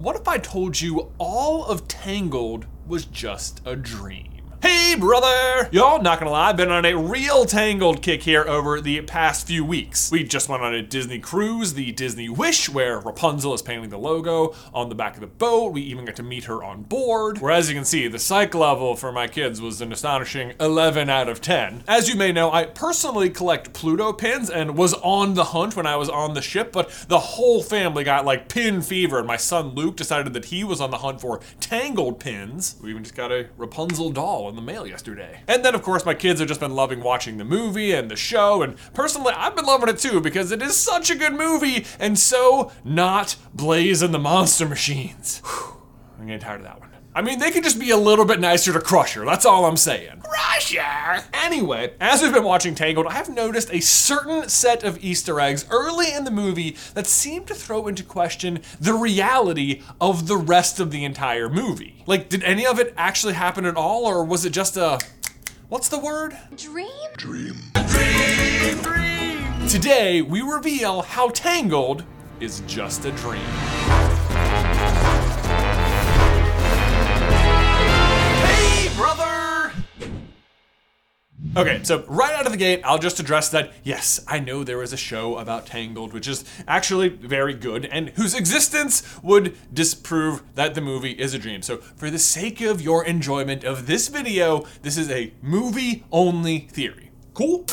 What if I told you all of Tangled was just a dream? Hey, brother! Y'all, not gonna lie, I've been on a real Tangled kick here over the past few weeks. We just went on a Disney cruise, the Disney Wish, where Rapunzel is painting the logo on the back of the boat. We even got to meet her on board. Where, as you can see, the psych level for my kids was an astonishing 11 out of 10. As you may know, I personally collect Pluto pins and was on the hunt when I was on the ship, but the whole family got like pin fever, and my son Luke decided that he was on the hunt for Tangled pins. We even just got a Rapunzel doll in the mail yesterday. And then, of course, my kids have just been loving watching the movie and the show, and personally, I've been loving it too because it is such a good movie and so not Blaze and the Monster Machines. Whew, I'm getting tired of that one. I mean, they could just be a little bit nicer to Crusher. That's all I'm saying. Crusher! Anyway, as we've been watching Tangled, I have noticed a certain set of Easter eggs early in the movie that seem to throw into question the reality of the rest of the entire movie. Like, did any of it actually happen at all, or was it just a. What's the word? Dream? Dream. Dream? Today, we reveal how Tangled is just a dream. Brother! Okay, so right out of the gate, I'll just address that yes, I know there is a show about Tangled, which is actually very good and whose existence would disprove that the movie is a dream. So, for the sake of your enjoyment of this video, this is a movie only theory. Cool?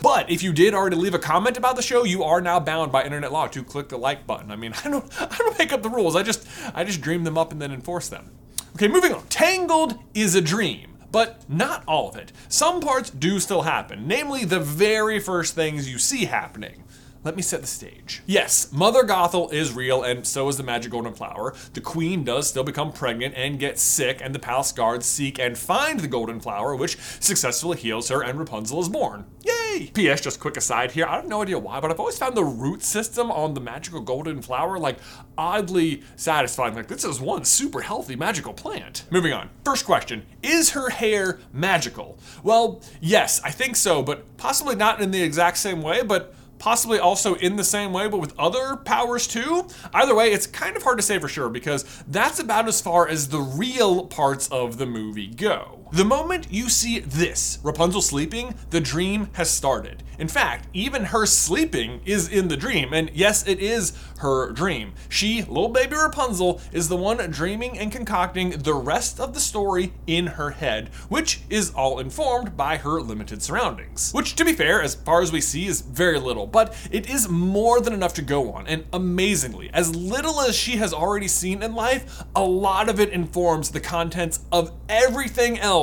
But if you did already leave a comment about the show, you are now bound by internet law to click the like button. I mean, I don't I don't make up the rules. I just I just dream them up and then enforce them. Okay, moving on. Tangled is a dream, but not all of it. Some parts do still happen, namely the very first things you see happening. Let me set the stage. Yes, Mother Gothel is real, and so is the magic golden flower. The queen does still become pregnant and get sick, and the palace guards seek and find the golden flower, which successfully heals her, and Rapunzel is born. Yay! P.S. Just quick aside here, I have no idea why, but I've always found the root system on the magical golden flower like oddly satisfying. Like this is one super healthy magical plant. Moving on. First question: Is her hair magical? Well, yes, I think so, but possibly not in the exact same way, but possibly also in the same way, but with other powers too. Either way, it's kind of hard to say for sure because that's about as far as the real parts of the movie go. The moment you see this, Rapunzel sleeping, the dream has started. In fact, even her sleeping is in the dream, and yes, it is her dream. She, little baby Rapunzel, is the one dreaming and concocting the rest of the story in her head, which is all informed by her limited surroundings. Which, to be fair, as far as we see, is very little, but it is more than enough to go on, and amazingly, as little as she has already seen in life, a lot of it informs the contents of everything else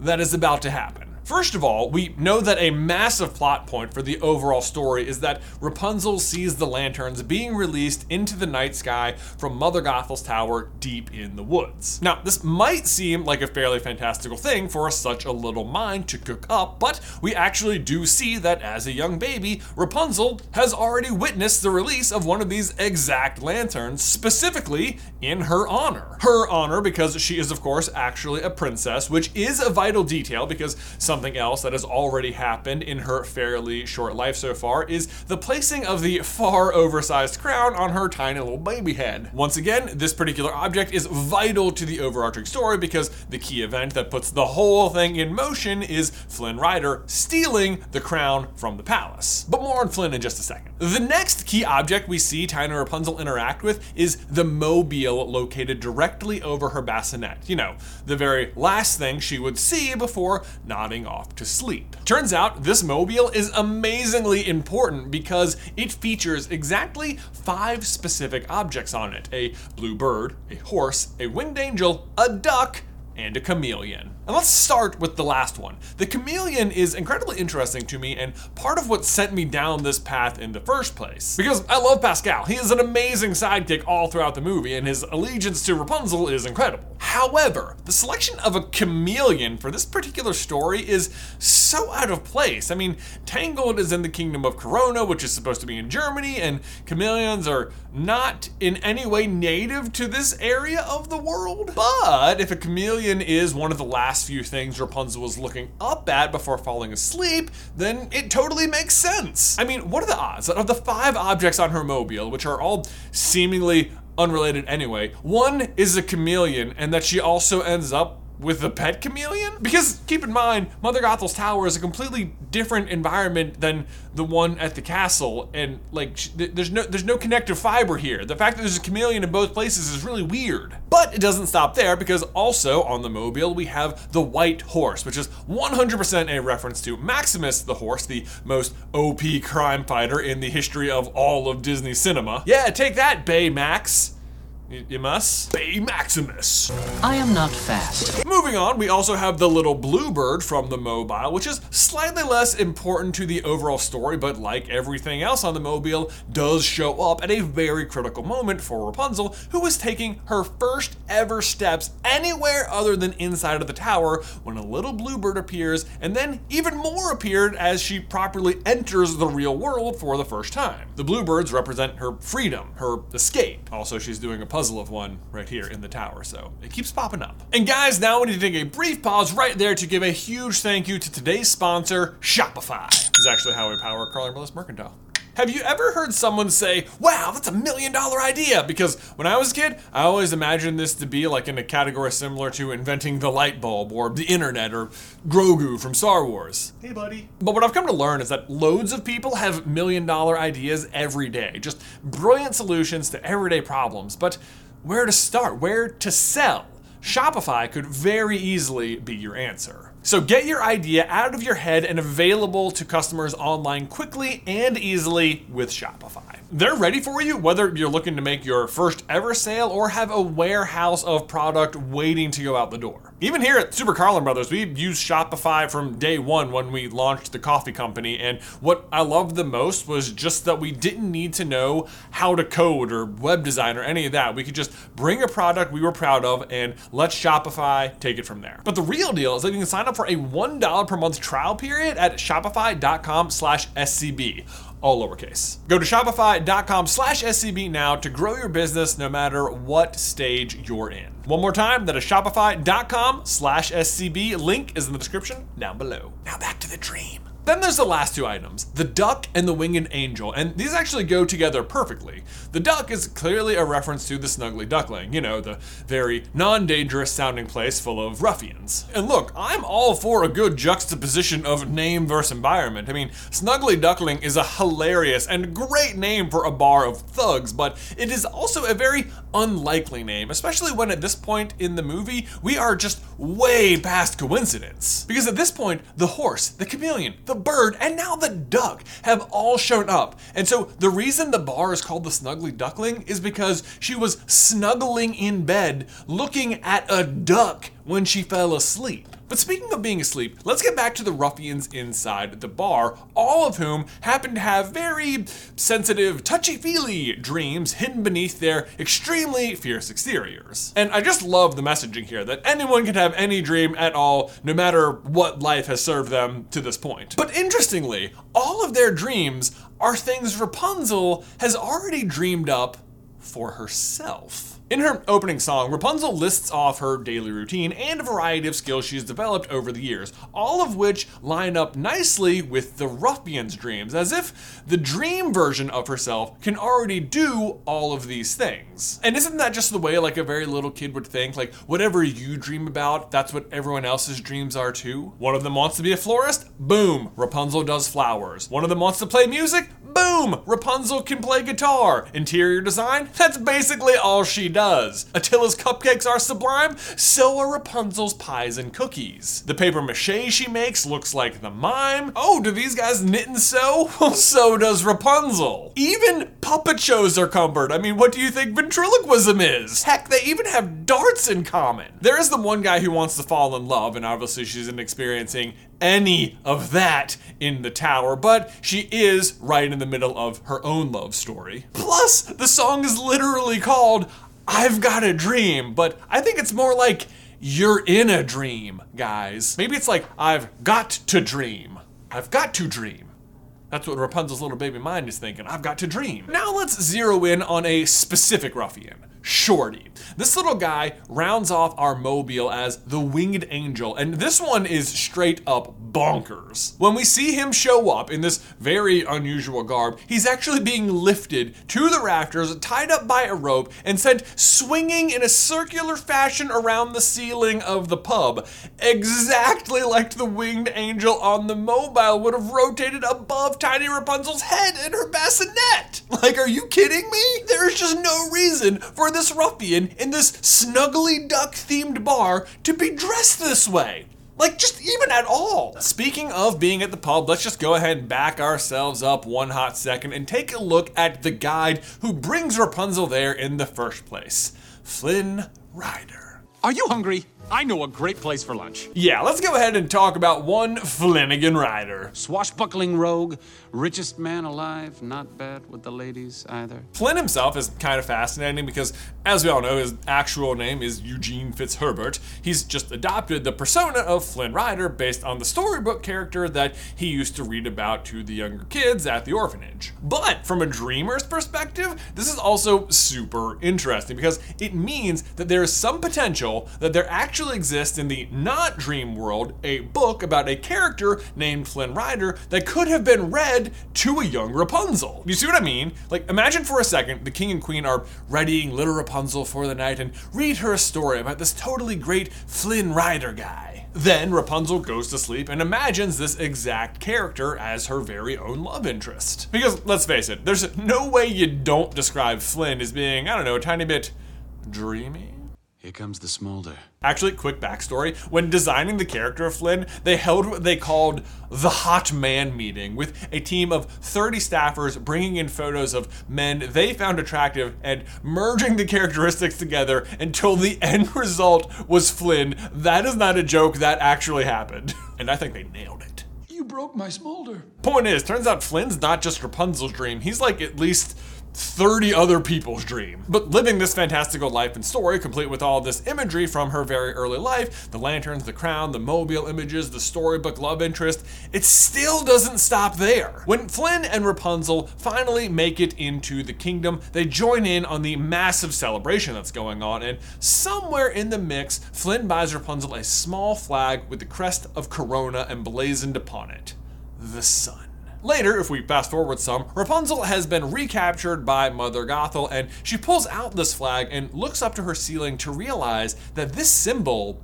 that is about to happen. First of all, we know that a massive plot point for the overall story is that Rapunzel sees the lanterns being released into the night sky from Mother Gothel's tower deep in the woods. Now, this might seem like a fairly fantastical thing for such a little mind to cook up, but we actually do see that as a young baby, Rapunzel has already witnessed the release of one of these exact lanterns, specifically in her honor. Her honor because she is, of course, actually a princess, which is a vital detail because something else that has already happened in her fairly short life so far is the placing of the far oversized crown on her tiny little baby head. Once again, this particular object is vital to the overarching story because the key event that puts the whole thing in motion is Flynn Rider stealing the crown from the palace. But more on Flynn in just a second. The next key object we see Tiny Rapunzel interact with is the mobile located directly over her bassinet. You know, the very last thing she would see before nodding off to sleep. Turns out this mobile is amazingly important because it features exactly five specific objects on it a blue bird, a horse, a winged angel, a duck, and a chameleon. And let's start with the last one. The chameleon is incredibly interesting to me and part of what sent me down this path in the first place. Because I love Pascal. He is an amazing sidekick all throughout the movie and his allegiance to Rapunzel is incredible. However, the selection of a chameleon for this particular story is so out of place. I mean, Tangled is in the kingdom of Corona, which is supposed to be in Germany, and chameleons are not in any way native to this area of the world. But if a chameleon is one of the last few things Rapunzel was looking up at before falling asleep, then it totally makes sense. I mean, what are the odds that of the five objects on her mobile, which are all seemingly unrelated anyway. One is a chameleon, and that she also ends up with the pet chameleon? Because keep in mind, Mother Gothel's tower is a completely different environment than the one at the castle, and like sh- th- there's no there's no connective fiber here. The fact that there's a chameleon in both places is really weird. But it doesn't stop there because also on the mobile we have the white horse, which is 100% a reference to Maximus the horse, the most OP crime fighter in the history of all of Disney cinema. Yeah, take that, Baymax. Y- You must? Bay Maximus. I am not fast. Moving on, we also have the little bluebird from the mobile, which is slightly less important to the overall story, but like everything else on the mobile, does show up at a very critical moment for Rapunzel, who is taking her first ever steps anywhere other than inside of the tower when a little bluebird appears, and then even more appeared as she properly enters the real world for the first time. The bluebirds represent her freedom, her escape. Also, she's doing a puzzle of one right here in the tower, so it keeps popping up. And guys, now we need to take a brief pause right there to give a huge thank you to today's sponsor, Shopify. This is actually how we power Carly Willis Mercantile. Have you ever heard someone say, wow, that's a million dollar idea? Because when I was a kid, I always imagined this to be like in a category similar to inventing the light bulb or the internet or Grogu from Star Wars. Hey, buddy. But what I've come to learn is that loads of people have million dollar ideas every day, just brilliant solutions to everyday problems. But where to start? Where to sell? Shopify could very easily be your answer. So get your idea out of your head and available to customers online quickly and easily with Shopify. They're ready for you whether you're looking to make your first ever sale or have a warehouse of product waiting to go out the door. Even here at Super Carlin Brothers, we've used Shopify from day one when we launched the coffee company. And what I loved the most was just that we didn't need to know how to code or web design or any of that. We could just bring a product we were proud of and let Shopify take it from there. But the real deal is that you can sign up for a $1 per month trial period at shopify.com slash SCB all lowercase. Go to shopify.com slash SCB now to grow your business no matter what stage you're in. One more time, that is shopify.com slash SCB. Link is in the description down below. Now back to the dream. Then there's the last two items, the duck and the winged angel, and these actually go together perfectly. The duck is clearly a reference to the snuggly duckling, you know, the very non-dangerous sounding place full of ruffians. And look, I'm all for a good juxtaposition of name versus environment. I mean, snuggly duckling is a hilarious and great name for a bar of thugs, but it is also a very unlikely name, especially when at this point in the movie, we are just way past coincidence. Because at this point, the horse, the chameleon, the bird, and now the duck have all shown up. And so the reason the bar is called the Snuggly Duckling is because she was snuggling in bed looking at a duck when she fell asleep. But speaking of being asleep, let's get back to the ruffians inside the bar, all of whom happen to have very sensitive, touchy feely dreams hidden beneath their extremely fierce exteriors. And I just love the messaging here that anyone can have any dream at all, no matter what life has served them to this point. But interestingly, all of their dreams are things Rapunzel has already dreamed up for herself. In her opening song, Rapunzel lists off her daily routine and a variety of skills she's developed over the years, all of which line up nicely with the ruffian's dreams, as if the dream version of herself can already do all of these things. And isn't that just the way like a very little kid would think? Like whatever you dream about, that's what everyone else's dreams are too? One of them wants to be a florist? Boom, Rapunzel does flowers. One of them wants to play music? Boom! Rapunzel can play guitar. Interior design? That's basically all she does. Attila's cupcakes are sublime, so are Rapunzel's pies and cookies. The paper mache she makes looks like the mime. Oh, do these guys knit and sew? Well, so does Rapunzel. Even puppet shows are cumbered. I mean, what do you think ventriloquism is? Heck, they even have darts in common. There is the one guy who wants to fall in love, and obviously she's experiencing any of that in the tower, but she is right in the middle of her own love story. Plus, the song is literally called I've Got a Dream, but I think it's more like You're in a Dream, guys. Maybe it's like I've got to dream. I've got to dream. That's what Rapunzel's little baby mind is thinking. I've got to dream. Now let's zero in on a specific ruffian. Shorty. This little guy rounds off our mobile as the Winged Angel, and this one is straight up bonkers. When we see him show up in this very unusual garb, he's actually being lifted to the rafters, tied up by a rope, and sent swinging in a circular fashion around the ceiling of the pub, exactly like the Winged Angel on the mobile would have rotated above Tiny Rapunzel's head in her bassinet. Like, are you kidding me? There's just no reason for this ruffian in this snuggly duck themed bar to be dressed this way. Like, just even at all. Speaking of being at the pub, let's just go ahead and back ourselves up one hot second and take a look at the guide who brings Rapunzel there in the first place Flynn Rider. Are you hungry? I know a great place for lunch. Yeah, let's go ahead and talk about one Flanagan Rider. Swashbuckling rogue, richest man alive, not bad with the ladies either. Flynn himself is kind of fascinating because, as we all know, his actual name is Eugene Fitzherbert. He's just adopted the persona of Flynn Rider based on the storybook character that he used to read about to the younger kids at the orphanage. But from a dreamer's perspective, this is also super interesting because it means that there is some potential that there actually exists in the not dream world a book about a character named Flynn Rider that could have been read to a young Rapunzel. You see what I mean? Like, imagine for a second the king and queen are readying little Rapunzel for the night and read her a story about this totally great Flynn Rider guy. Then Rapunzel goes to sleep and imagines this exact character as her very own love interest. Because let's face it, there's no way you don't describe Flynn as being, I don't know, a tiny bit dreamy. Here comes the smolder. Actually, quick backstory. When designing the character of Flynn, they held what they called the Hot Man meeting with a team of 30 staffers bringing in photos of men they found attractive and merging the characteristics together until the end result was Flynn. That is not a joke, that actually happened. And I think they nailed it. You broke my smolder. Point is, turns out Flynn's not just Rapunzel's dream, he's like at least 30 other people's dream. But living this fantastical life and story, complete with all this imagery from her very early life the lanterns, the crown, the mobile images, the storybook love interest it still doesn't stop there. When Flynn and Rapunzel finally make it into the kingdom, they join in on the massive celebration that's going on, and somewhere in the mix, Flynn buys Rapunzel a small flag with the crest of Corona emblazoned upon it the sun. Later, if we fast forward some, Rapunzel has been recaptured by Mother Gothel, and she pulls out this flag and looks up to her ceiling to realize that this symbol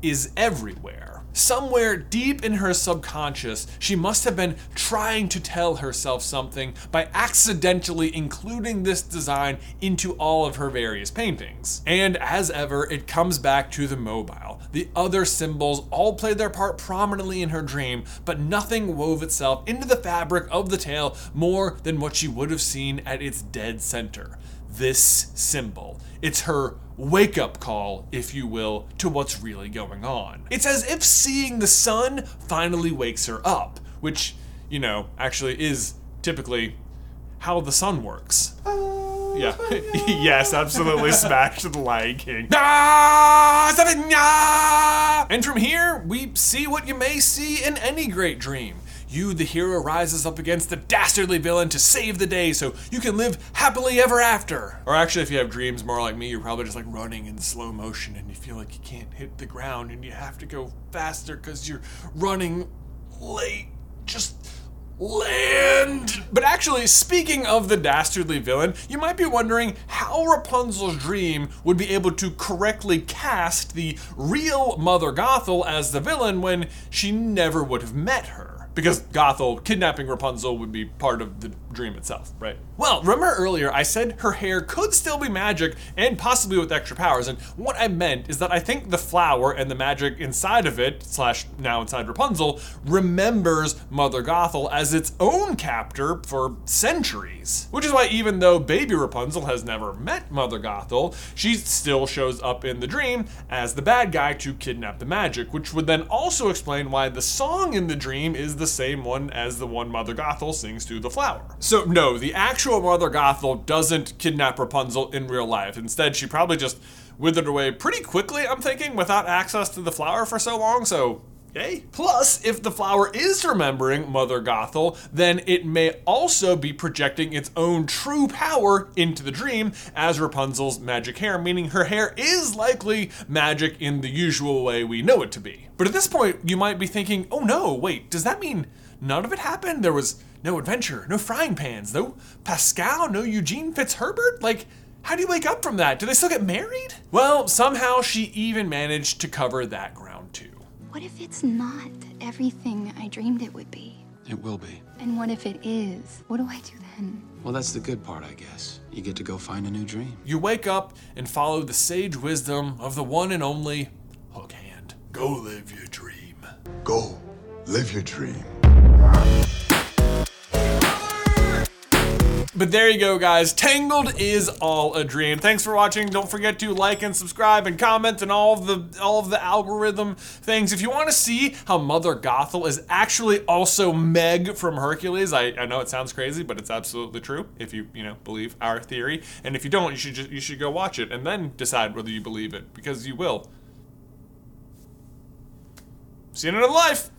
is everywhere. Somewhere deep in her subconscious, she must have been trying to tell herself something by accidentally including this design into all of her various paintings. And as ever, it comes back to the mobile. The other symbols all played their part prominently in her dream, but nothing wove itself into the fabric of the tale more than what she would have seen at its dead center. This symbol. It's her wake up call, if you will, to what's really going on. It's as if seeing the sun finally wakes her up, which, you know, actually is typically how the sun works. Yeah. yes, absolutely smacked the Lion King. Ah! And from here, we see what you may see in any great dream. You, the hero, rises up against the dastardly villain to save the day so you can live happily ever after. Or actually, if you have dreams more like me, you're probably just like running in slow motion and you feel like you can't hit the ground and you have to go faster because you're running late. Just land. But actually, speaking of the dastardly villain, you might be wondering how Rapunzel's dream would be able to correctly cast the real Mother Gothel as the villain when she never would have met her because Gothel kidnapping Rapunzel would be part of the dream itself, right? Well, remember earlier I said her hair could still be magic and possibly with extra powers, and what I meant is that I think the flower and the magic inside of it, slash now inside Rapunzel, remembers Mother Gothel as its own captor for centuries. Which is why even though baby Rapunzel has never met Mother Gothel, she still shows up in the dream as the bad guy to kidnap the magic, which would then also explain why the song in the dream is the same one as the one Mother Gothel sings to the flower. So, no, the actual Mother Gothel doesn't kidnap Rapunzel in real life. Instead, she probably just withered away pretty quickly, I'm thinking, without access to the flower for so long, so Okay. Plus, if the flower is remembering Mother Gothel, then it may also be projecting its own true power into the dream as Rapunzel's magic hair, meaning her hair is likely magic in the usual way we know it to be. But at this point, you might be thinking, oh no, wait, does that mean none of it happened? There was no adventure, no frying pans, no Pascal, no Eugene Fitzherbert? Like, how do you wake up from that? Do they still get married? Well, somehow she even managed to cover that ground. What if it's not everything I dreamed it would be? It will be. And what if it is? What do I do then? Well, that's the good part, I guess. You get to go find a new dream. You wake up and follow the sage wisdom of the one and only Hook Hand. Go live your dream. Go, live your dream. But there you go, guys. Tangled is all a dream. Thanks for watching. Don't forget to like and subscribe and comment and all of the all of the algorithm things. If you want to see how Mother Gothel is actually also Meg from Hercules, I, I know it sounds crazy, but it's absolutely true. If you you know believe our theory, and if you don't, you should just you should go watch it and then decide whether you believe it because you will. See you in another life.